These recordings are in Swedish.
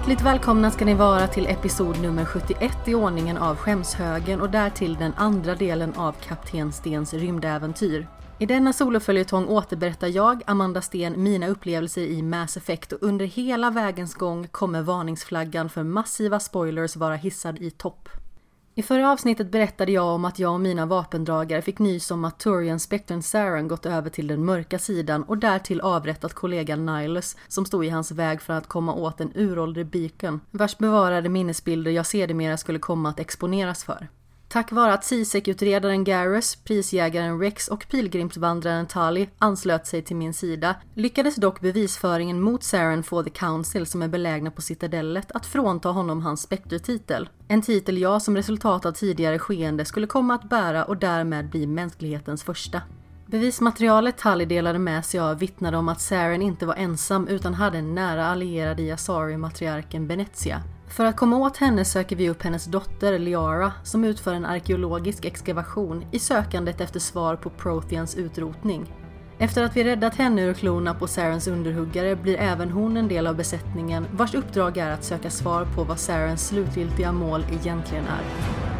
Hjärtligt välkomna ska ni vara till episod nummer 71 i ordningen av Skämshögen och därtill den andra delen av Kapten Stens rymdäventyr. I denna soloföljetong återberättar jag, Amanda Sten, mina upplevelser i Mass Effect och under hela vägens gång kommer varningsflaggan för massiva spoilers vara hissad i topp. I förra avsnittet berättade jag om att jag och mina vapendragare fick nys om att Turian Spectrum Saren gått över till den mörka sidan och därtill avrättat kollegan Nihilus som stod i hans väg för att komma åt en uråldrig beacon vars bevarade minnesbilder jag sedermera skulle komma att exponeras för. Tack vare att CISEC-utredaren Garrus, prisjägaren Rex och pilgrimsvandraren Tali anslöt sig till min sida lyckades dock bevisföringen mot Saren for the Council som är belägna på citadellet att frånta honom hans spektertitel. En titel jag som resultat av tidigare skeende skulle komma att bära och därmed bli mänsklighetens första. Bevismaterialet Tali delade med sig av vittnade om att Saren inte var ensam utan hade en nära allierad i Asari-matriarken Benezia. För att komma åt henne söker vi upp hennes dotter Liara som utför en arkeologisk exkavation i sökandet efter svar på Protheans utrotning. Efter att vi räddat henne ur klorna på Sarens underhuggare blir även hon en del av besättningen vars uppdrag är att söka svar på vad Sarens slutgiltiga mål egentligen är.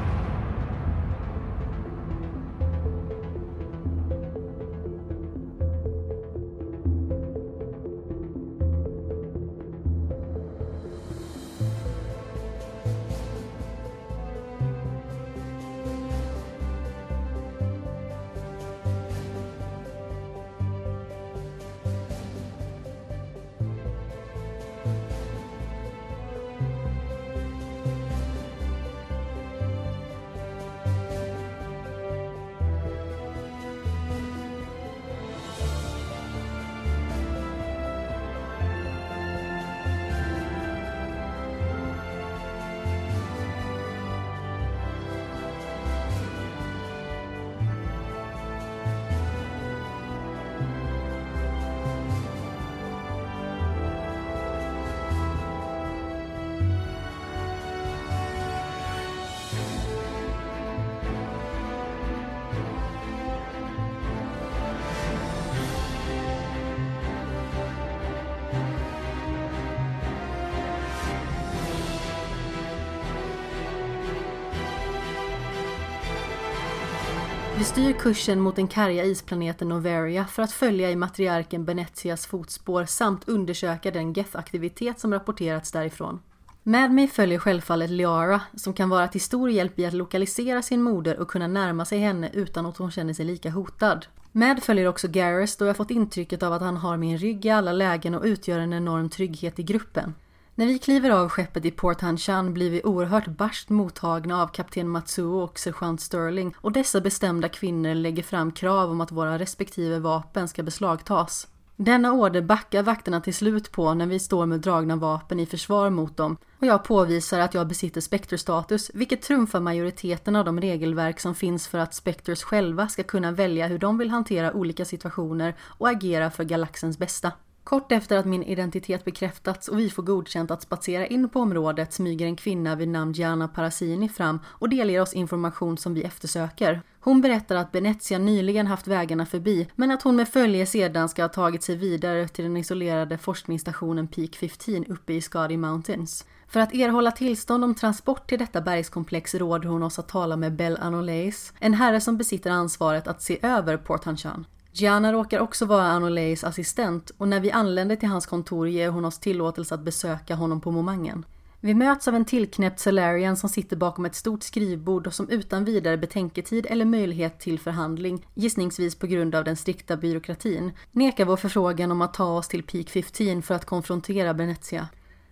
Styr kursen mot den karga isplaneten Noveria för att följa i matriarken Benetias fotspår samt undersöka den Geth-aktivitet som rapporterats därifrån. Med mig följer självfallet Liara som kan vara till stor hjälp i att lokalisera sin moder och kunna närma sig henne utan att hon känner sig lika hotad. Med följer också Garrus då jag fått intrycket av att han har min rygg i alla lägen och utgör en enorm trygghet i gruppen. När vi kliver av skeppet i Port Hanshan blir vi oerhört barskt mottagna av kapten Matsuo och sergeant Sterling och dessa bestämda kvinnor lägger fram krav om att våra respektive vapen ska beslagtas. Denna order backar vakterna till slut på när vi står med dragna vapen i försvar mot dem och jag påvisar att jag besitter Spectre-status vilket trumfar majoriteten av de regelverk som finns för att Spectres själva ska kunna välja hur de vill hantera olika situationer och agera för galaxens bästa. Kort efter att min identitet bekräftats och vi får godkänt att spatsera in på området smyger en kvinna vid namn Gianna Parasini fram och delger oss information som vi eftersöker. Hon berättar att Venezia nyligen haft vägarna förbi men att hon med följe sedan ska ha tagit sig vidare till den isolerade forskningsstationen Peak 15 uppe i Skadi Mountains. För att erhålla tillstånd om transport till detta bergskomplex råder hon oss att tala med Bell Anoleis, en herre som besitter ansvaret att se över Port Hanchan. Gianna råkar också vara Anoleis assistent och när vi anländer till hans kontor ger hon oss tillåtelse att besöka honom på momangen. Vi möts av en tillknäppt Salarian som sitter bakom ett stort skrivbord och som utan vidare betänketid eller möjlighet till förhandling, gissningsvis på grund av den strikta byråkratin, nekar vår förfrågan om att ta oss till Peak 15 för att konfrontera Benetia.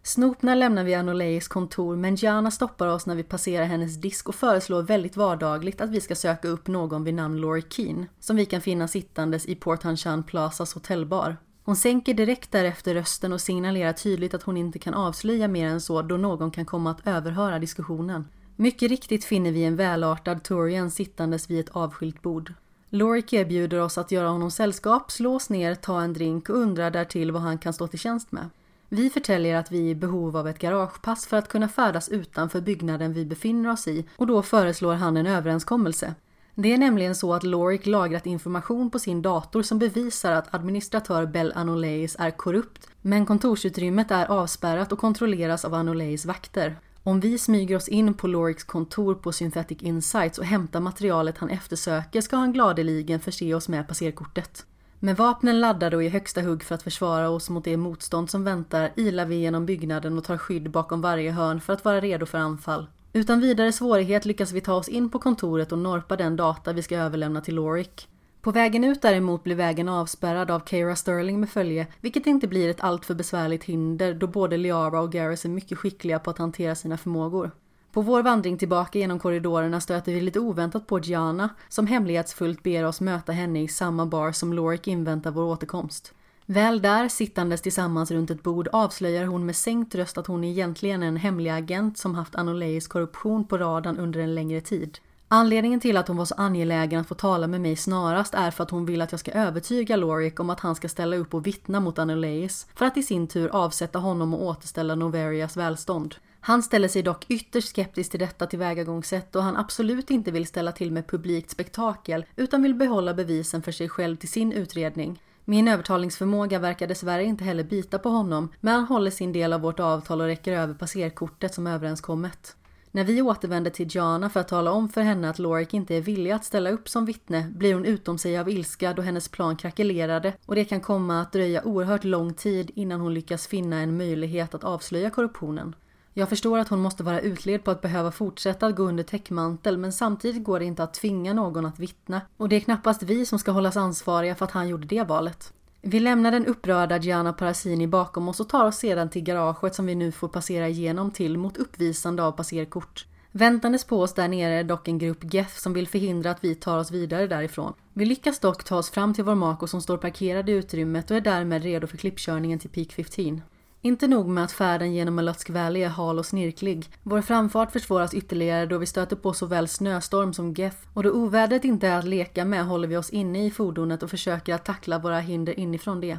Snopna lämnar vi Anoleis kontor men Gianna stoppar oss när vi passerar hennes disk och föreslår väldigt vardagligt att vi ska söka upp någon vid namn Laurie Keen som vi kan finna sittandes i Port Hanshan Plazas hotellbar. Hon sänker direkt därefter rösten och signalerar tydligt att hon inte kan avslöja mer än så då någon kan komma att överhöra diskussionen. Mycket riktigt finner vi en välartad Torian sittandes vid ett avskilt bord. Lorik erbjuder oss att göra honom sällskap, slås ner, ta en drink och undrar därtill vad han kan stå till tjänst med. Vi förtäljer att vi är i behov av ett garagepass för att kunna färdas utanför byggnaden vi befinner oss i och då föreslår han en överenskommelse. Det är nämligen så att Lorik lagrat information på sin dator som bevisar att administratör Bell Anoleis är korrupt, men kontorsutrymmet är avspärrat och kontrolleras av Anoleis vakter. Om vi smyger oss in på Loriks kontor på Synthetic Insights och hämtar materialet han eftersöker ska han gladeligen förse oss med passerkortet. Med vapnen laddade och i högsta hugg för att försvara oss mot det motstånd som väntar ilar vi genom byggnaden och tar skydd bakom varje hörn för att vara redo för anfall. Utan vidare svårighet lyckas vi ta oss in på kontoret och norpa den data vi ska överlämna till Lorik. På vägen ut däremot blir vägen avspärrad av Keira Sterling med följe, vilket inte blir ett alltför besvärligt hinder då både Liara och Garrus är mycket skickliga på att hantera sina förmågor. På vår vandring tillbaka genom korridorerna stöter vi lite oväntat på Gianna som hemlighetsfullt ber oss möta henne i samma bar som Lorik inväntar vår återkomst. Väl där, sittandes tillsammans runt ett bord, avslöjar hon med sänkt röst att hon egentligen är en hemlig agent som haft Anoleis korruption på radarn under en längre tid. Anledningen till att hon var så angelägen att få tala med mig snarast är för att hon vill att jag ska övertyga Lorik om att han ska ställa upp och vittna mot Anoleis för att i sin tur avsätta honom och återställa Noverias välstånd. Han ställer sig dock ytterst skeptisk till detta tillvägagångssätt och han absolut inte vill ställa till med publikt spektakel utan vill behålla bevisen för sig själv till sin utredning. Min övertalningsförmåga verkar dessvärre inte heller bita på honom, men han håller sin del av vårt avtal och räcker över passerkortet som överenskommet. När vi återvänder till Jana för att tala om för henne att Lorik inte är villig att ställa upp som vittne blir hon utom sig av ilska då hennes plan krackelerade och det kan komma att dröja oerhört lång tid innan hon lyckas finna en möjlighet att avslöja korruptionen. Jag förstår att hon måste vara utled på att behöva fortsätta att gå under täckmantel men samtidigt går det inte att tvinga någon att vittna och det är knappast vi som ska hållas ansvariga för att han gjorde det valet. Vi lämnar den upprörda Gianna Parasini bakom oss och tar oss sedan till garaget som vi nu får passera igenom till mot uppvisande av passerkort. Väntandes på oss där nere är dock en grupp GEF som vill förhindra att vi tar oss vidare därifrån. Vi lyckas dock ta oss fram till vår Mako som står parkerad i utrymmet och är därmed redo för klippkörningen till Peak 15. Inte nog med att färden genom Malotsk Valley är hal och snirklig. Vår framfart försvåras ytterligare då vi stöter på såväl snöstorm som geth. Och då ovädret inte är att leka med håller vi oss inne i fordonet och försöker att tackla våra hinder inifrån det.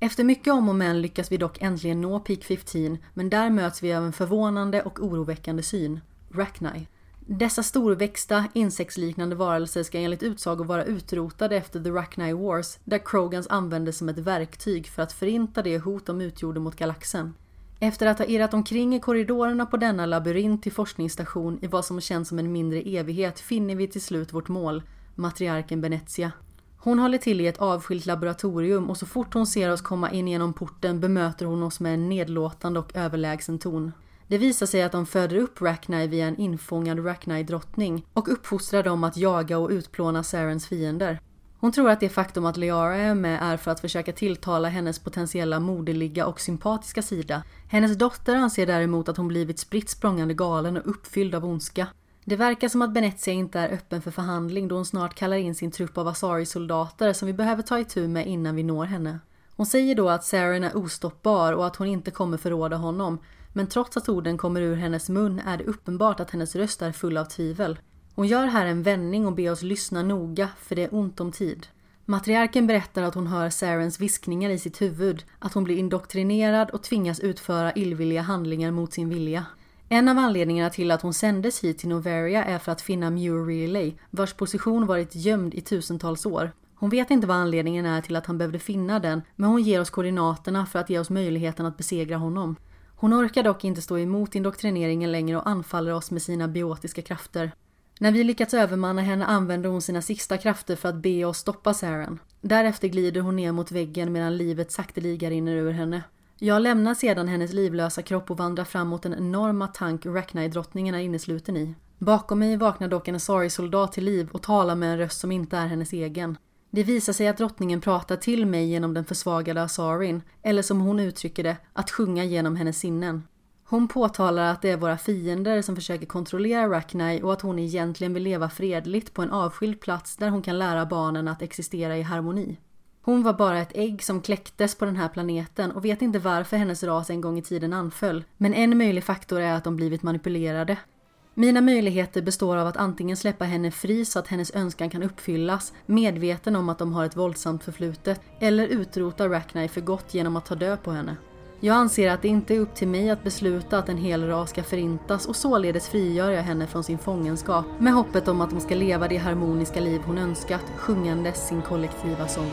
Efter mycket om och men lyckas vi dock äntligen nå Peak 15 men där möts vi av en förvånande och oroväckande syn. Rachni. Dessa storväxta, insektsliknande varelser ska enligt utsago vara utrotade efter The Rachni Wars, där Krogans användes som ett verktyg för att förinta det hot de utgjorde mot galaxen. Efter att ha irrat omkring i korridorerna på denna labyrint till forskningsstation i vad som känns som en mindre evighet finner vi till slut vårt mål, matriarken Benezia. Hon håller till i ett avskilt laboratorium och så fort hon ser oss komma in genom porten bemöter hon oss med en nedlåtande och överlägsen ton. Det visar sig att de föder upp Rachni via en infångad Rachni-drottning och uppfostrar dem att jaga och utplåna Sarens fiender. Hon tror att det faktum att Liara är med är för att försöka tilltala hennes potentiella moderliga och sympatiska sida. Hennes dotter anser däremot att hon blivit spritt språngande galen och uppfylld av ondska. Det verkar som att Benezia inte är öppen för förhandling då hon snart kallar in sin trupp av Asari-soldater som vi behöver ta itu med innan vi når henne. Hon säger då att Saren är ostoppbar och att hon inte kommer förråda honom men trots att orden kommer ur hennes mun är det uppenbart att hennes röst är full av tvivel. Hon gör här en vändning och ber oss lyssna noga, för det är ont om tid. Matriarken berättar att hon hör Sarens viskningar i sitt huvud, att hon blir indoktrinerad och tvingas utföra illvilliga handlingar mot sin vilja. En av anledningarna till att hon sändes hit till Noveria är för att finna Muir Relay, vars position varit gömd i tusentals år. Hon vet inte vad anledningen är till att han behövde finna den, men hon ger oss koordinaterna för att ge oss möjligheten att besegra honom. Hon orkar dock inte stå emot indoktrineringen längre och anfaller oss med sina biotiska krafter. När vi lyckats övermanna henne använder hon sina sista krafter för att be oss stoppa Saren. Därefter glider hon ner mot väggen medan livet sakteliga rinner ur henne. Jag lämnar sedan hennes livlösa kropp och vandrar fram mot den enorma tank Racknai-drottningen är innesluten i. Bakom mig vaknar dock en Asari-soldat till liv och talar med en röst som inte är hennes egen. Det visar sig att drottningen pratar till mig genom den försvagade Asarin, eller som hon uttrycker det, att sjunga genom hennes sinnen. Hon påtalar att det är våra fiender som försöker kontrollera Rachni och att hon egentligen vill leva fredligt på en avskild plats där hon kan lära barnen att existera i harmoni. Hon var bara ett ägg som kläcktes på den här planeten och vet inte varför hennes ras en gång i tiden anföll. Men en möjlig faktor är att de blivit manipulerade. Mina möjligheter består av att antingen släppa henne fri så att hennes önskan kan uppfyllas, medveten om att de har ett våldsamt förflutet, eller utrota Rackney för gott genom att ta död på henne. Jag anser att det inte är upp till mig att besluta att en hel ras ska förintas och således frigör jag henne från sin fångenskap med hoppet om att hon ska leva det harmoniska liv hon önskat, sjungandes sin kollektiva sång.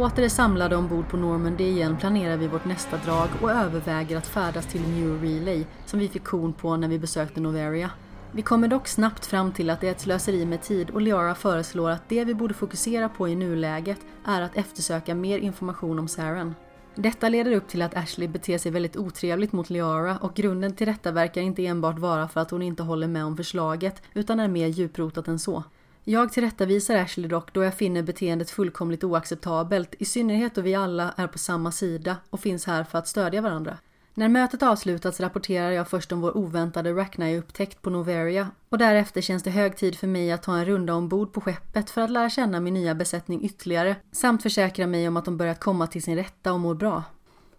Åter är samlade ombord på Normandy igen planerar vi vårt nästa drag och överväger att färdas till New Relay som vi fick korn på när vi besökte Noveria. Vi kommer dock snabbt fram till att det är ett slöseri med tid och Liara föreslår att det vi borde fokusera på i nuläget är att eftersöka mer information om Saren. Detta leder upp till att Ashley beter sig väldigt otrevligt mot Liara och grunden till detta verkar inte enbart vara för att hon inte håller med om förslaget utan är mer djuprotat än så. Jag tillrättavisar Ashley dock då jag finner beteendet fullkomligt oacceptabelt, i synnerhet då vi alla är på samma sida och finns här för att stödja varandra. När mötet avslutats rapporterar jag först om vår oväntade Rackney-upptäckt på Noveria och därefter känns det hög tid för mig att ta en runda ombord på skeppet för att lära känna min nya besättning ytterligare samt försäkra mig om att de börjat komma till sin rätta och mår bra.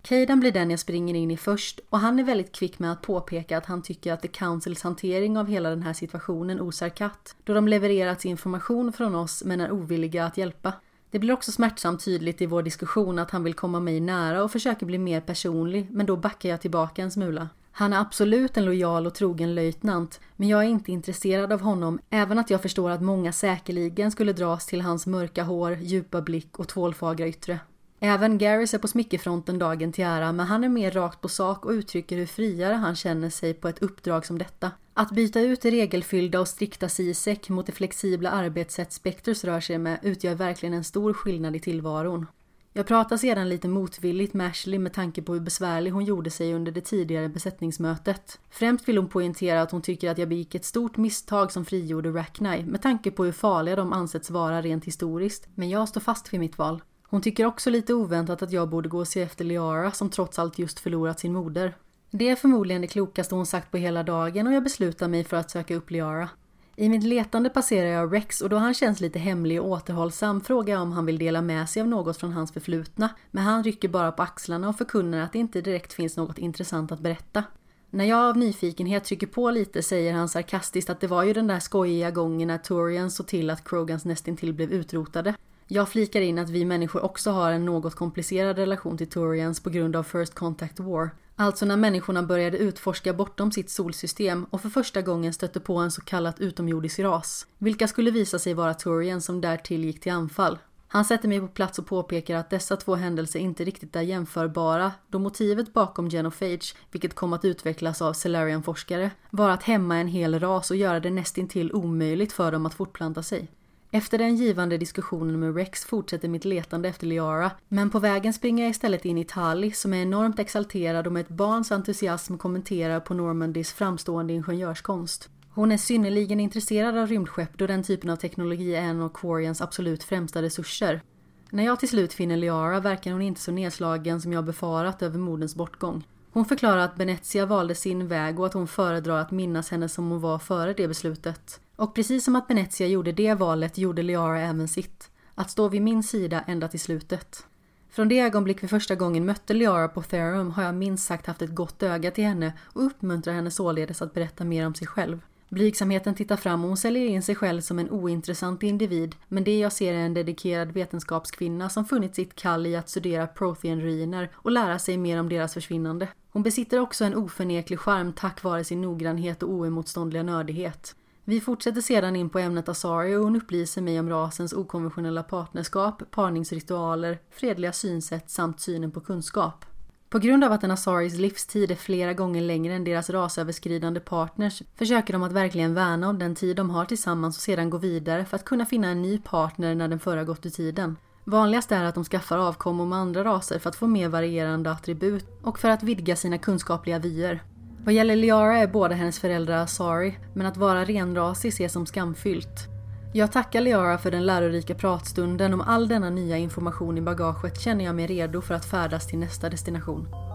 Caden blir den jag springer in i först och han är väldigt kvick med att påpeka att han tycker att The Councils hantering av hela den här situationen osar katt, då de levererat information från oss men är ovilliga att hjälpa. Det blir också smärtsamt tydligt i vår diskussion att han vill komma mig nära och försöker bli mer personlig, men då backar jag tillbaka en smula. Han är absolut en lojal och trogen löjtnant, men jag är inte intresserad av honom, även att jag förstår att många säkerligen skulle dras till hans mörka hår, djupa blick och tvålfagra yttre. Även Garris är på smyckefronten dagen till ära, men han är mer rakt på sak och uttrycker hur friare han känner sig på ett uppdrag som detta. Att byta ut det regelfyllda och strikta CISEC mot det flexibla arbetssätt Spectres rör sig med utgör verkligen en stor skillnad i tillvaron. Jag pratar sedan lite motvilligt med Ashley med tanke på hur besvärlig hon gjorde sig under det tidigare besättningsmötet. Främst vill hon poängtera att hon tycker att jag begick ett stort misstag som frigjorde Rackney med tanke på hur farliga de ansetts vara rent historiskt, men jag står fast vid mitt val. Hon tycker också lite oväntat att jag borde gå och se efter Liara som trots allt just förlorat sin moder. Det är förmodligen det klokaste hon sagt på hela dagen och jag beslutar mig för att söka upp Liara. I mitt letande passerar jag Rex och då han känns lite hemlig och återhållsam frågar jag om han vill dela med sig av något från hans förflutna. Men han rycker bara på axlarna och förkunnar att det inte direkt finns något intressant att berätta. När jag av nyfikenhet trycker på lite säger han sarkastiskt att det var ju den där skojiga gången när Torian såg till att Krogans nästintill blev utrotade. Jag flikar in att vi människor också har en något komplicerad relation till Turians på grund av First Contact War. Alltså när människorna började utforska bortom sitt solsystem och för första gången stötte på en så kallat utomjordisk ras. Vilka skulle visa sig vara Turians som därtill gick till anfall. Han sätter mig på plats och påpekar att dessa två händelser inte riktigt är jämförbara då motivet bakom Genophage, vilket kom att utvecklas av Celarian-forskare, var att hämma en hel ras och göra det nästintill omöjligt för dem att fortplanta sig. Efter den givande diskussionen med Rex fortsätter mitt letande efter Liara, men på vägen springer jag istället in i Tali som är enormt exalterad och med ett barns entusiasm kommenterar på Normandys framstående ingenjörskonst. Hon är synnerligen intresserad av rymdskepp då den typen av teknologi är en av Quarians absolut främsta resurser. När jag till slut finner Liara verkar hon inte så nedslagen som jag befarat över moderns bortgång. Hon förklarar att Benezia valde sin väg och att hon föredrar att minnas henne som hon var före det beslutet. Och precis som att Benezia gjorde det valet gjorde Liara även sitt. Att stå vid min sida ända till slutet. Från det ögonblick vi första gången mötte Liara på Therum har jag minst sagt haft ett gott öga till henne och uppmuntrar henne således att berätta mer om sig själv. Blygsamheten tittar fram och hon säljer in sig själv som en ointressant individ men det jag ser är en dedikerad vetenskapskvinna som funnit sitt kall i att studera Prothean-ruiner och lära sig mer om deras försvinnande. Hon besitter också en oförneklig charm tack vare sin noggrannhet och oemotståndliga nördighet. Vi fortsätter sedan in på ämnet Asari och hon upplyser mig om rasens okonventionella partnerskap, parningsritualer, fredliga synsätt samt synen på kunskap. På grund av att en Asaris livstid är flera gånger längre än deras rasöverskridande partners försöker de att verkligen värna om den tid de har tillsammans och sedan gå vidare för att kunna finna en ny partner när den förra gått ur tiden. Vanligast är att de skaffar avkommor med andra raser för att få mer varierande attribut och för att vidga sina kunskapliga vyer. Vad gäller Liara är båda hennes föräldrar Asari, men att vara renrasig ses som skamfyllt. Jag tackar Liara för den lärorika pratstunden. Om all denna nya information i bagaget känner jag mig redo för att färdas till nästa destination.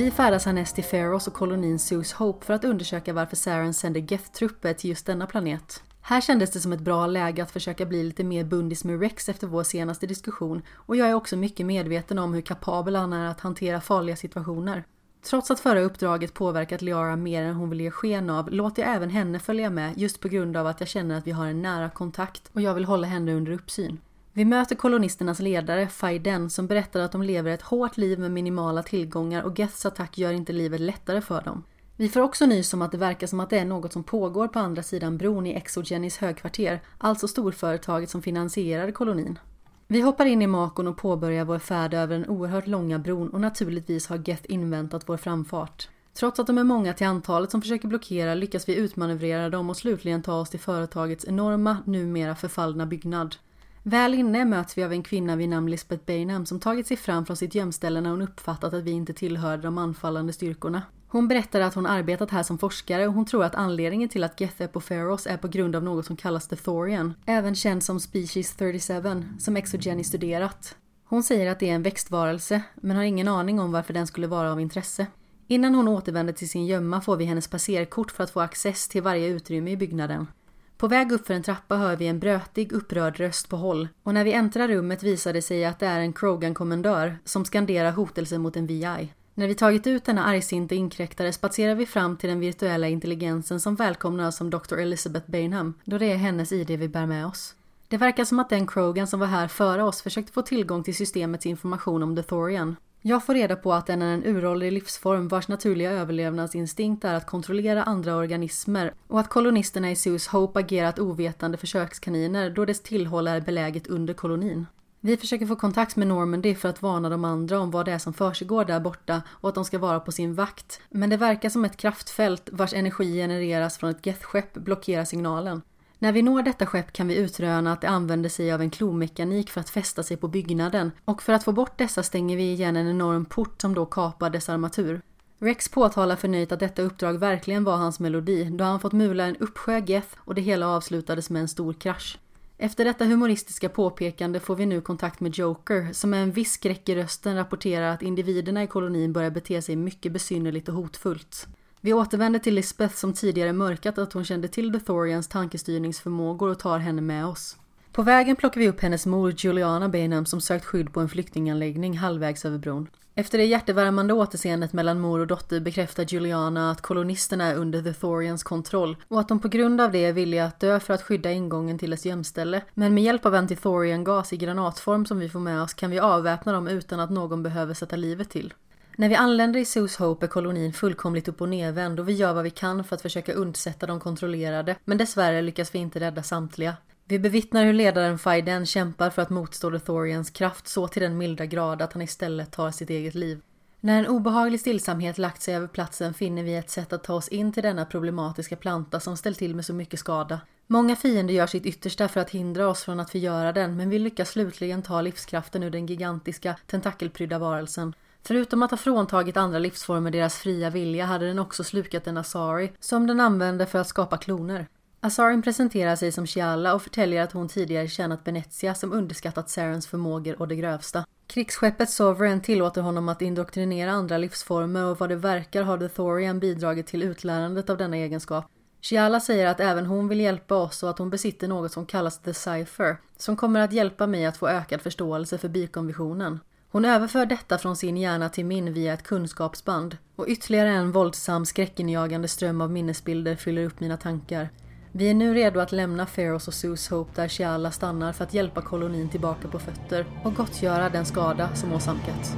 Vi färdas härnäst till Pharos och kolonin Zeus Hope för att undersöka varför Saren sänder Geth-trupper till just denna planet. Här kändes det som ett bra läge att försöka bli lite mer bundis med Rex efter vår senaste diskussion och jag är också mycket medveten om hur kapabel han är att hantera farliga situationer. Trots att förra uppdraget påverkat Liara mer än hon vill ge sken av låter jag även henne följa med just på grund av att jag känner att vi har en nära kontakt och jag vill hålla henne under uppsyn. Vi möter kolonisternas ledare, Faiden, som berättar att de lever ett hårt liv med minimala tillgångar och Geths attack gör inte livet lättare för dem. Vi får också nys om att det verkar som att det är något som pågår på andra sidan bron i Exogenis högkvarter, alltså storföretaget som finansierar kolonin. Vi hoppar in i Makon och påbörjar vår färd över den oerhört långa bron och naturligtvis har Geth inväntat vår framfart. Trots att de är många till antalet som försöker blockera lyckas vi utmanövrera dem och slutligen ta oss till företagets enorma, numera förfallna byggnad. Väl inne möts vi av en kvinna vid namn Lisbeth Bainham som tagit sig fram från sitt gömställe när hon uppfattat att vi inte tillhörde de anfallande styrkorna. Hon berättar att hon arbetat här som forskare och hon tror att anledningen till att Geth är på Pharos är på grund av något som kallas The Thorian, även känd som Species 37, som Exogeny studerat. Hon säger att det är en växtvarelse, men har ingen aning om varför den skulle vara av intresse. Innan hon återvänder till sin gömma får vi hennes passerkort för att få access till varje utrymme i byggnaden. På väg upp för en trappa hör vi en brötig, upprörd röst på håll och när vi äntrar rummet visar det sig att det är en Krogan-kommendör som skanderar hotelser mot en VI. När vi tagit ut denna argsinta inkräktare spatserar vi fram till den virtuella intelligensen som välkomnar oss som Dr. Elizabeth Bainham, då det är hennes ID vi bär med oss. Det verkar som att den Krogan som var här före oss försökte få tillgång till systemets information om The Thorian jag får reda på att den är en uråldrig livsform vars naturliga överlevnadsinstinkt är att kontrollera andra organismer och att kolonisterna i Zeus Hope agerat ovetande försökskaniner då dess tillhåll är beläget under kolonin. Vi försöker få kontakt med Normandy för att varna de andra om vad det är som försiggår där borta och att de ska vara på sin vakt. Men det verkar som ett kraftfält vars energi genereras från ett Geth-skepp blockerar signalen. När vi når detta skepp kan vi utröna att det använder sig av en klomekanik för att fästa sig på byggnaden och för att få bort dessa stänger vi igen en enorm port som då kapar dess armatur. Rex påtalar förnöjt att detta uppdrag verkligen var hans melodi då han fått mula en uppsjö geth och det hela avslutades med en stor krasch. Efter detta humoristiska påpekande får vi nu kontakt med Joker som med en viss skräck i rösten rapporterar att individerna i kolonin börjar bete sig mycket besynnerligt och hotfullt. Vi återvänder till Lisbeth som tidigare mörkat att hon kände till The Thorians tankestyrningsförmågor och tar henne med oss. På vägen plockar vi upp hennes mor Juliana Bainham som sökt skydd på en flyktinganläggning halvvägs över bron. Efter det hjärtevärmande återseendet mellan mor och dotter bekräftar Juliana att kolonisterna är under The Thorians kontroll och att de på grund av det är villiga att dö för att skydda ingången till dess gömställe. Men med hjälp av antithorian-gas i granatform som vi får med oss kan vi avväpna dem utan att någon behöver sätta livet till. När vi anländer i Zeus Hope är kolonin fullkomligt upp och nedvänd och vi gör vad vi kan för att försöka undsätta de kontrollerade, men dessvärre lyckas vi inte rädda samtliga. Vi bevittnar hur ledaren Faiden kämpar för att motstå Thorians kraft så till den milda grad att han istället tar sitt eget liv. När en obehaglig stillsamhet lagt sig över platsen finner vi ett sätt att ta oss in till denna problematiska planta som ställt till med så mycket skada. Många fiender gör sitt yttersta för att hindra oss från att förgöra den men vi lyckas slutligen ta livskraften ur den gigantiska, tentakelprydda varelsen. Förutom att ha fråntagit andra livsformer deras fria vilja hade den också slukat en Asari som den använde för att skapa kloner. Asarin presenterar sig som Chiala och förtäljer att hon tidigare tjänat Benetia som underskattat Sarens förmågor och det grövsta. Krigsskeppet Sovereign tillåter honom att indoktrinera andra livsformer och vad det verkar har The Thorian bidragit till utlärandet av denna egenskap. Shiala säger att även hon vill hjälpa oss och att hon besitter något som kallas The Cypher, som kommer att hjälpa mig att få ökad förståelse för bikonvisionen. Hon överför detta från sin hjärna till min via ett kunskapsband och ytterligare en våldsam skräckinjagande ström av minnesbilder fyller upp mina tankar. Vi är nu redo att lämna Feros och Sus Hope där Shiala stannar för att hjälpa kolonin tillbaka på fötter och gottgöra den skada som åsamkats.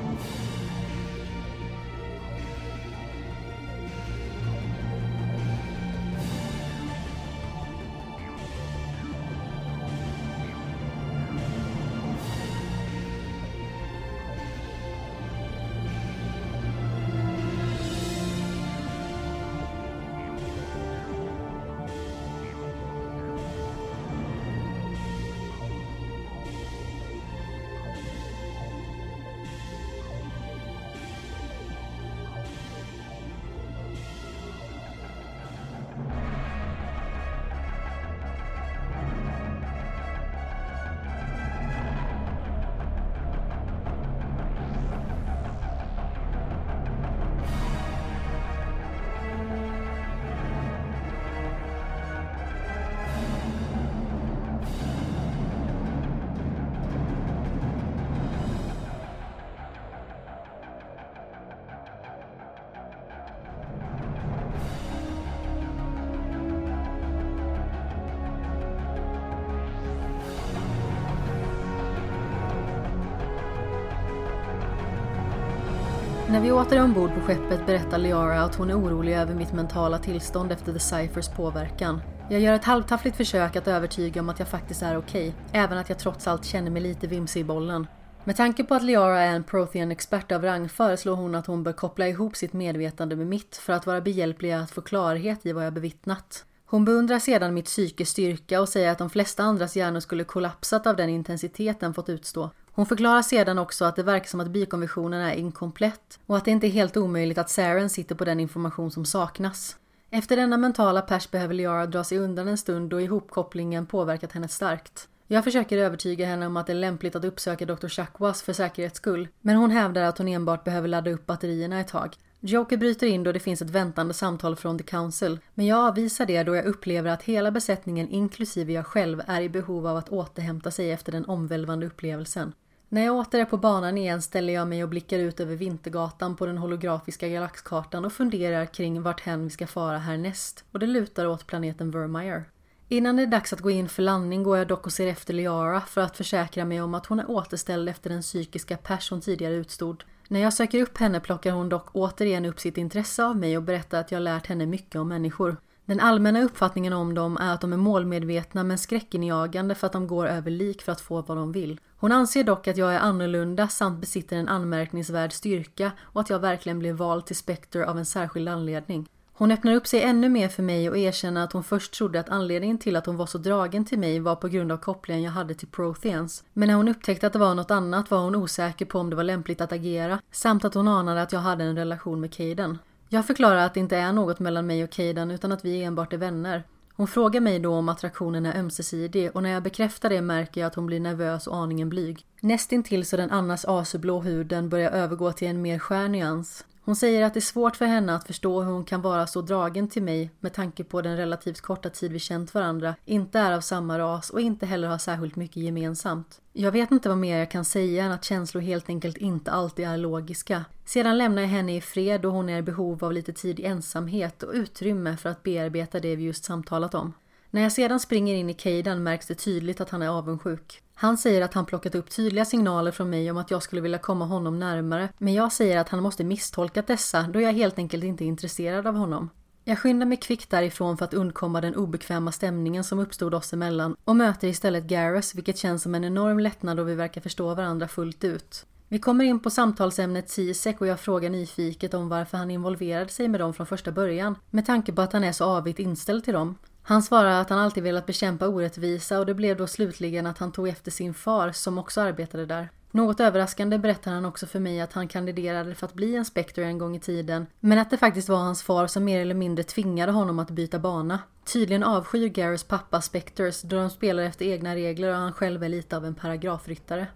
Vi åter är ombord på skeppet berättar Liara att hon är orolig över mitt mentala tillstånd efter The Cyphers påverkan. Jag gör ett halvtaffligt försök att övertyga om att jag faktiskt är okej, okay, även att jag trots allt känner mig lite vimsig i bollen. Med tanke på att Liara är en Prothean-expert av rang föreslår hon att hon bör koppla ihop sitt medvetande med mitt för att vara behjälplig att få klarhet i vad jag bevittnat. Hon beundrar sedan mitt psykes styrka och säger att de flesta andras hjärnor skulle kollapsat av den intensitet den fått utstå. Hon förklarar sedan också att det verkar som att bikonventionen är inkomplett och att det inte är helt omöjligt att Saren sitter på den information som saknas. Efter denna mentala pers behöver Liara dra sig undan en stund då ihopkopplingen påverkat henne starkt. Jag försöker övertyga henne om att det är lämpligt att uppsöka Dr. Chakwas för säkerhets skull, men hon hävdar att hon enbart behöver ladda upp batterierna ett tag. Joker bryter in då det finns ett väntande samtal från The Council, men jag avvisar det då jag upplever att hela besättningen inklusive jag själv är i behov av att återhämta sig efter den omvälvande upplevelsen. När jag åter är på banan igen ställer jag mig och blickar ut över Vintergatan på den holografiska galaxkartan och funderar kring vart hen vi ska fara härnäst och det lutar åt planeten Vermeer. Innan det är dags att gå in för landning går jag dock och ser efter Liara för att försäkra mig om att hon är återställd efter den psykiska pers hon tidigare utstod. När jag söker upp henne plockar hon dock återigen upp sitt intresse av mig och berättar att jag lärt henne mycket om människor. Den allmänna uppfattningen om dem är att de är målmedvetna men skräckinjagande för att de går över lik för att få vad de vill. Hon anser dock att jag är annorlunda samt besitter en anmärkningsvärd styrka och att jag verkligen blev vald till Spectre av en särskild anledning. Hon öppnar upp sig ännu mer för mig och erkänner att hon först trodde att anledningen till att hon var så dragen till mig var på grund av kopplingen jag hade till Protheans. Men när hon upptäckte att det var något annat var hon osäker på om det var lämpligt att agera, samt att hon anade att jag hade en relation med Caden. Jag förklarar att det inte är något mellan mig och Caden utan att vi enbart är vänner. Hon frågar mig då om attraktionen är ömsesidig och när jag bekräftar det märker jag att hon blir nervös och aningen blyg. Nästintill så den annars asurblå huden börjar övergå till en mer skär nyans. Hon säger att det är svårt för henne att förstå hur hon kan vara så dragen till mig med tanke på den relativt korta tid vi känt varandra, inte är av samma ras och inte heller har särskilt mycket gemensamt. Jag vet inte vad mer jag kan säga än att känslor helt enkelt inte alltid är logiska. Sedan lämnar jag henne i fred då hon är i behov av lite tid i ensamhet och utrymme för att bearbeta det vi just samtalat om. När jag sedan springer in i Caden märks det tydligt att han är avundsjuk. Han säger att han plockat upp tydliga signaler från mig om att jag skulle vilja komma honom närmare, men jag säger att han måste misstolkat dessa då jag helt enkelt inte är intresserad av honom. Jag skyndar mig kvickt därifrån för att undkomma den obekväma stämningen som uppstod oss emellan och möter istället Garrus vilket känns som en enorm lättnad då vi verkar förstå varandra fullt ut. Vi kommer in på samtalsämnet Cisek och jag frågar nyfiket om varför han involverade sig med dem från första början med tanke på att han är så avigt inställd till dem. Han svarar att han alltid velat bekämpa orättvisa och det blev då slutligen att han tog efter sin far som också arbetade där. Något överraskande berättar han också för mig att han kandiderade för att bli en Spectre en gång i tiden, men att det faktiskt var hans far som mer eller mindre tvingade honom att byta bana. Tydligen avskyr Garrus pappa Spectres då de spelar efter egna regler och han själv är lite av en paragrafryttare.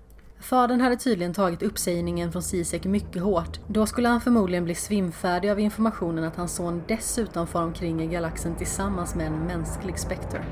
Fadern hade tydligen tagit uppsägningen från Sisek mycket hårt. Då skulle han förmodligen bli svimfärdig av informationen att hans son dessutom far omkring i galaxen tillsammans med en mänsklig Spectre.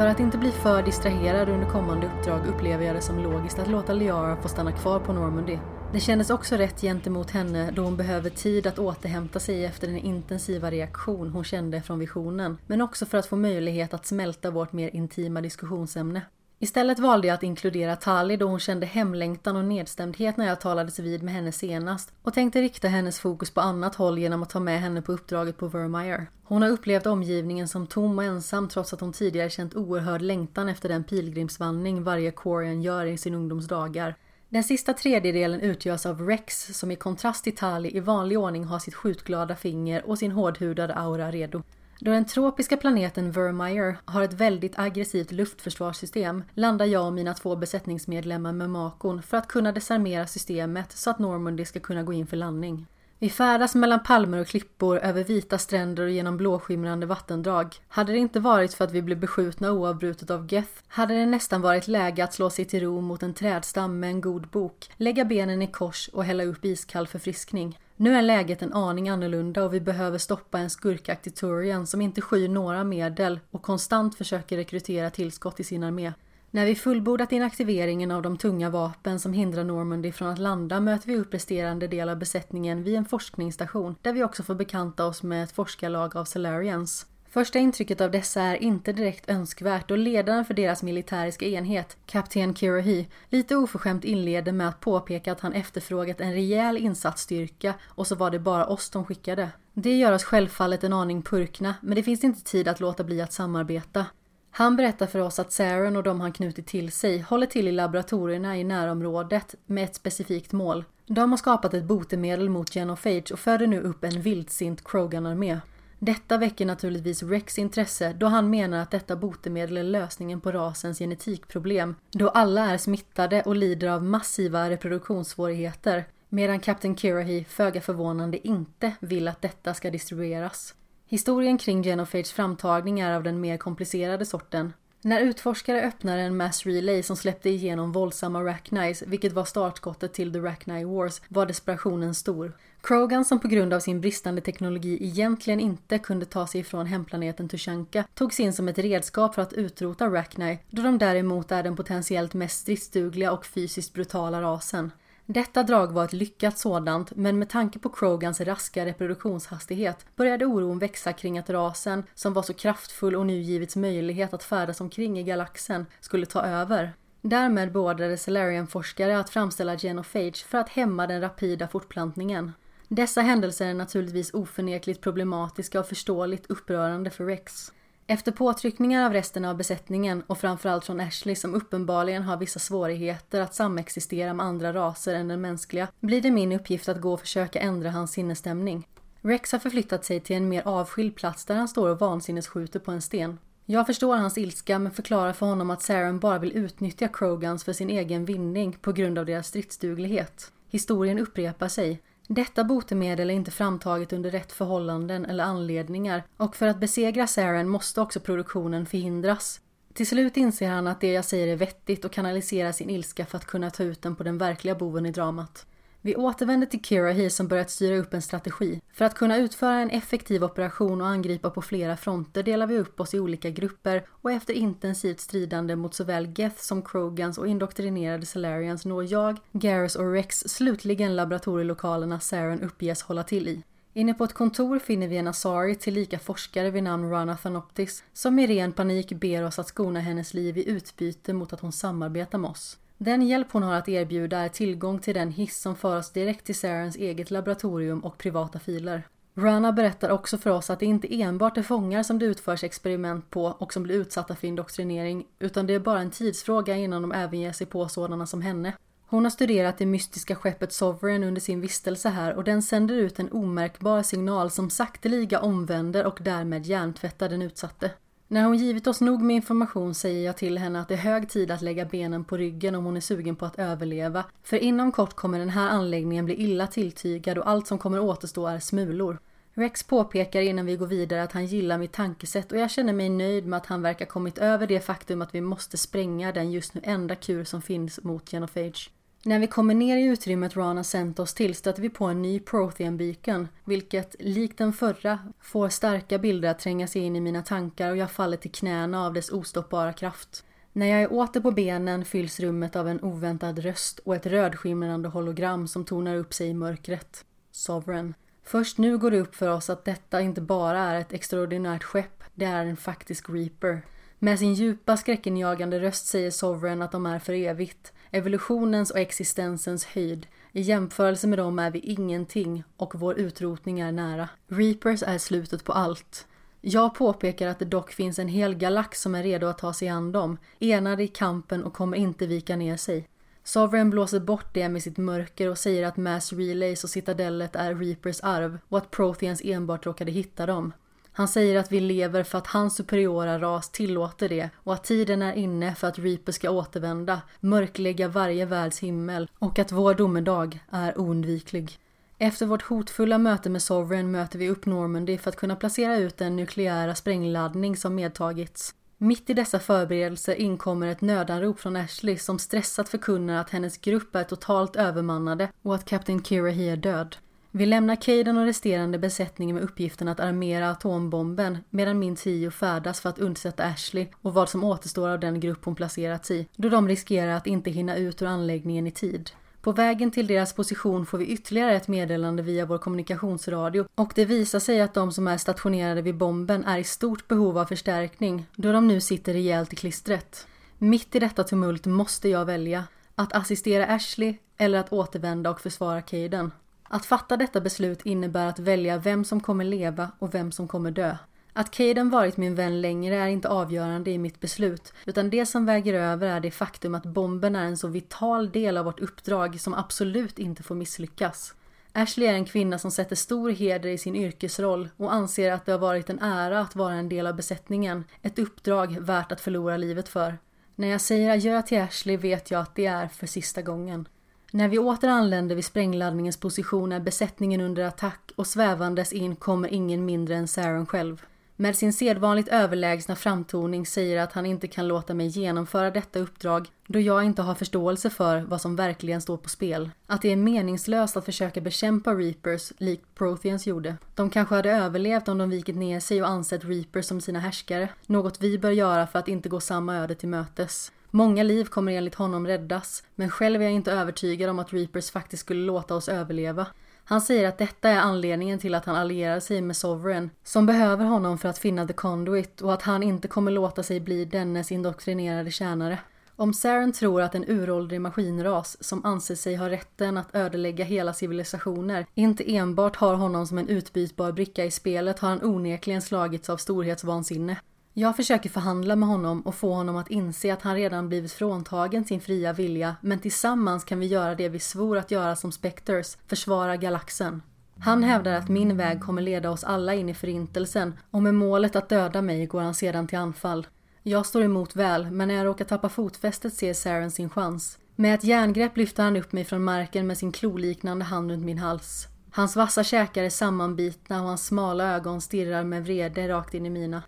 För att inte bli för distraherad under kommande uppdrag upplever jag det som logiskt att låta Liara få stanna kvar på Normandy. Det kändes också rätt gentemot henne då hon behöver tid att återhämta sig efter den intensiva reaktion hon kände från visionen, men också för att få möjlighet att smälta vårt mer intima diskussionsämne. Istället valde jag att inkludera Tali då hon kände hemlängtan och nedstämdhet när jag talades vid med henne senast och tänkte rikta hennes fokus på annat håll genom att ta med henne på uppdraget på Vermeer. Hon har upplevt omgivningen som tom och ensam trots att hon tidigare känt oerhörd längtan efter den pilgrimsvandring varje Corian gör i sin ungdomsdagar. Den sista tredjedelen utgörs av Rex som i kontrast till Tali i vanlig ordning har sitt skjutglada finger och sin hårdhudade aura redo. Då den tropiska planeten Vermeer har ett väldigt aggressivt luftförsvarssystem landar jag och mina två besättningsmedlemmar med Makon för att kunna desarmera systemet så att Normandy ska kunna gå in för landning. Vi färdas mellan palmer och klippor över vita stränder och genom blåskimrande vattendrag. Hade det inte varit för att vi blev beskjutna oavbrutet av Geth hade det nästan varit läge att slå sig till ro mot en trädstam med en god bok, lägga benen i kors och hälla upp iskall förfriskning. Nu är läget en aning annorlunda och vi behöver stoppa en skurkaktig Turian som inte skyr några medel och konstant försöker rekrytera tillskott till sin armé. När vi fullbordat inaktiveringen av de tunga vapen som hindrar Normandy från att landa möter vi upp resterande del av besättningen vid en forskningsstation där vi också får bekanta oss med ett forskarlag av Salarians. Första intrycket av dessa är inte direkt önskvärt och ledaren för deras militäriska enhet, kapten Kirahi, lite oförskämt inleder med att påpeka att han efterfrågat en rejäl insatsstyrka och så var det bara oss de skickade. Det gör oss självfallet en aning purkna, men det finns inte tid att låta bli att samarbeta. Han berättar för oss att Saren och de han knutit till sig håller till i laboratorierna i närområdet med ett specifikt mål. De har skapat ett botemedel mot Genophage och föder nu upp en vildsint Krogan-armé. Detta väcker naturligtvis Rex intresse då han menar att detta botemedel är lösningen på rasens genetikproblem då alla är smittade och lider av massiva reproduktionssvårigheter medan Captain Kirahi föga förvånande inte vill att detta ska distribueras. Historien kring Genophages framtagning är av den mer komplicerade sorten. När utforskare öppnade en mass relay som släppte igenom våldsamma Racknies, vilket var startskottet till The Racknie Wars, var desperationen stor. Krogan som på grund av sin bristande teknologi egentligen inte kunde ta sig ifrån hemplaneten Tushanka togs in som ett redskap för att utrota Rackney då de däremot är den potentiellt mest stridsdugliga och fysiskt brutala rasen. Detta drag var ett lyckat sådant, men med tanke på Krogans raska reproduktionshastighet började oron växa kring att rasen, som var så kraftfull och nu givits möjlighet att färdas omkring i galaxen, skulle ta över. Därmed beordrade Salarian-forskare att framställa genophage för att hämma den rapida fortplantningen. Dessa händelser är naturligtvis oförnekligt problematiska och förståeligt upprörande för Rex. Efter påtryckningar av resten av besättningen och framförallt från Ashley som uppenbarligen har vissa svårigheter att samexistera med andra raser än den mänskliga blir det min uppgift att gå och försöka ändra hans sinnesstämning. Rex har förflyttat sig till en mer avskild plats där han står och vansinnesskjuter på en sten. Jag förstår hans ilska men förklarar för honom att Saren bara vill utnyttja Krogans för sin egen vinning på grund av deras stridsduglighet. Historien upprepar sig. Detta botemedel är inte framtaget under rätt förhållanden eller anledningar och för att besegra Saren måste också produktionen förhindras. Till slut inser han att det jag säger är vettigt och kanaliserar sin ilska för att kunna ta ut den på den verkliga boven i dramat. Vi återvänder till Kirahi som börjat styra upp en strategi. För att kunna utföra en effektiv operation och angripa på flera fronter delar vi upp oss i olika grupper och efter intensivt stridande mot såväl Geth som Krogans och indoktrinerade Salarians når jag, Garrus och Rex slutligen laboratorielokalerna Saren uppges hålla till i. Inne på ett kontor finner vi en Asari tillika forskare vid namn Rana Thanoptis som i ren panik ber oss att skona hennes liv i utbyte mot att hon samarbetar med oss. Den hjälp hon har att erbjuda är tillgång till den hiss som för oss direkt till Sarans eget laboratorium och privata filer. Rana berättar också för oss att det inte enbart är fångar som det utförs experiment på och som blir utsatta för indoktrinering, utan det är bara en tidsfråga innan de även ger sig på sådana som henne. Hon har studerat det mystiska skeppet Sovereign under sin vistelse här och den sänder ut en omärkbar signal som sakteliga omvänder och därmed hjärntvättar den utsatte. När hon givit oss nog med information säger jag till henne att det är hög tid att lägga benen på ryggen om hon är sugen på att överleva. För inom kort kommer den här anläggningen bli illa tilltygad och allt som kommer återstå är smulor. Rex påpekar innan vi går vidare att han gillar mitt tankesätt och jag känner mig nöjd med att han verkar kommit över det faktum att vi måste spränga den just nu enda kur som finns mot Genophage. När vi kommer ner i utrymmet Rana sänt oss till stöter vi på en ny Prothean Beacon, vilket likt den förra får starka bilder att tränga sig in i mina tankar och jag faller till knäna av dess ostoppbara kraft. När jag är åter på benen fylls rummet av en oväntad röst och ett rödskimrande hologram som tonar upp sig i mörkret. Sovereign. Först nu går det upp för oss att detta inte bara är ett extraordinärt skepp, det är en faktisk Reaper. Med sin djupa skräckenjagande röst säger Sovereign att de är för evigt evolutionens och existensens höjd. I jämförelse med dem är vi ingenting och vår utrotning är nära. Reapers är slutet på allt. Jag påpekar att det dock finns en hel galax som är redo att ta sig an dem, enade i kampen och kommer inte vika ner sig. Sovereign blåser bort det med sitt mörker och säger att Mass Relays och Citadellet är Reapers arv och att Protheans enbart råkade hitta dem. Han säger att vi lever för att hans superiora ras tillåter det och att tiden är inne för att Reaper ska återvända, mörklägga varje världs himmel och att vår domedag är oundviklig. Efter vårt hotfulla möte med Sovereign möter vi upp Normandy för att kunna placera ut den nukleära sprängladdning som medtagits. Mitt i dessa förberedelser inkommer ett nödanrop från Ashley som stressat förkunnar att hennes grupp är totalt övermannade och att Kapten Kirahi är död. Vi lämnar Caden och resterande besättningen med uppgiften att armera atombomben medan min tio färdas för att undsätta Ashley och vad som återstår av den grupp hon placerats i, då de riskerar att inte hinna ut ur anläggningen i tid. På vägen till deras position får vi ytterligare ett meddelande via vår kommunikationsradio och det visar sig att de som är stationerade vid bomben är i stort behov av förstärkning då de nu sitter rejält i klistret. Mitt i detta tumult måste jag välja att assistera Ashley eller att återvända och försvara Caden. Att fatta detta beslut innebär att välja vem som kommer leva och vem som kommer dö. Att Caden varit min vän längre är inte avgörande i mitt beslut, utan det som väger över är det faktum att bomben är en så vital del av vårt uppdrag som absolut inte får misslyckas. Ashley är en kvinna som sätter stor heder i sin yrkesroll och anser att det har varit en ära att vara en del av besättningen, ett uppdrag värt att förlora livet för. När jag säger adjö till Ashley vet jag att det är för sista gången. När vi åter anländer vid sprängladdningens position är besättningen under attack och svävandes in kommer ingen mindre än Saron själv. Med sin sedvanligt överlägsna framtoning säger att han inte kan låta mig genomföra detta uppdrag då jag inte har förståelse för vad som verkligen står på spel. Att det är meningslöst att försöka bekämpa Reapers likt Protheans gjorde. De kanske hade överlevt om de vikit ner sig och ansett Reapers som sina härskare. Något vi bör göra för att inte gå samma öde till mötes. Många liv kommer enligt honom räddas, men själv är jag inte övertygad om att Reapers faktiskt skulle låta oss överleva. Han säger att detta är anledningen till att han allierar sig med Sovereign, som behöver honom för att finna The Conduit och att han inte kommer låta sig bli dennes indoktrinerade tjänare. Om Saren tror att en uråldrig maskinras som anser sig ha rätten att ödelägga hela civilisationer inte enbart har honom som en utbytbar bricka i spelet har han onekligen slagits av storhetsvansinne. Jag försöker förhandla med honom och få honom att inse att han redan blivit fråntagen sin fria vilja men tillsammans kan vi göra det vi svor att göra som Spectres, försvara galaxen. Han hävdar att min väg kommer leda oss alla in i förintelsen och med målet att döda mig går han sedan till anfall. Jag står emot väl, men när jag råkar tappa fotfästet ser Saren sin chans. Med ett järngrepp lyfter han upp mig från marken med sin kloliknande hand runt min hals. Hans vassa käkar är sammanbitna och hans smala ögon stirrar med vrede rakt in i mina.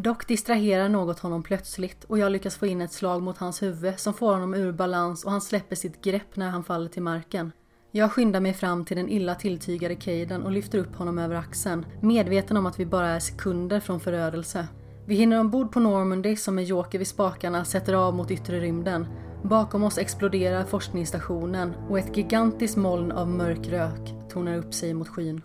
Dock distraherar något honom plötsligt och jag lyckas få in ett slag mot hans huvud som får honom ur balans och han släpper sitt grepp när han faller till marken. Jag skyndar mig fram till den illa tilltygade Caden och lyfter upp honom över axeln, medveten om att vi bara är sekunder från förödelse. Vi hinner ombord på Normandy som med Joker vid spakarna sätter av mot yttre rymden. Bakom oss exploderar forskningsstationen och ett gigantiskt moln av mörk rök tornar upp sig mot skyn.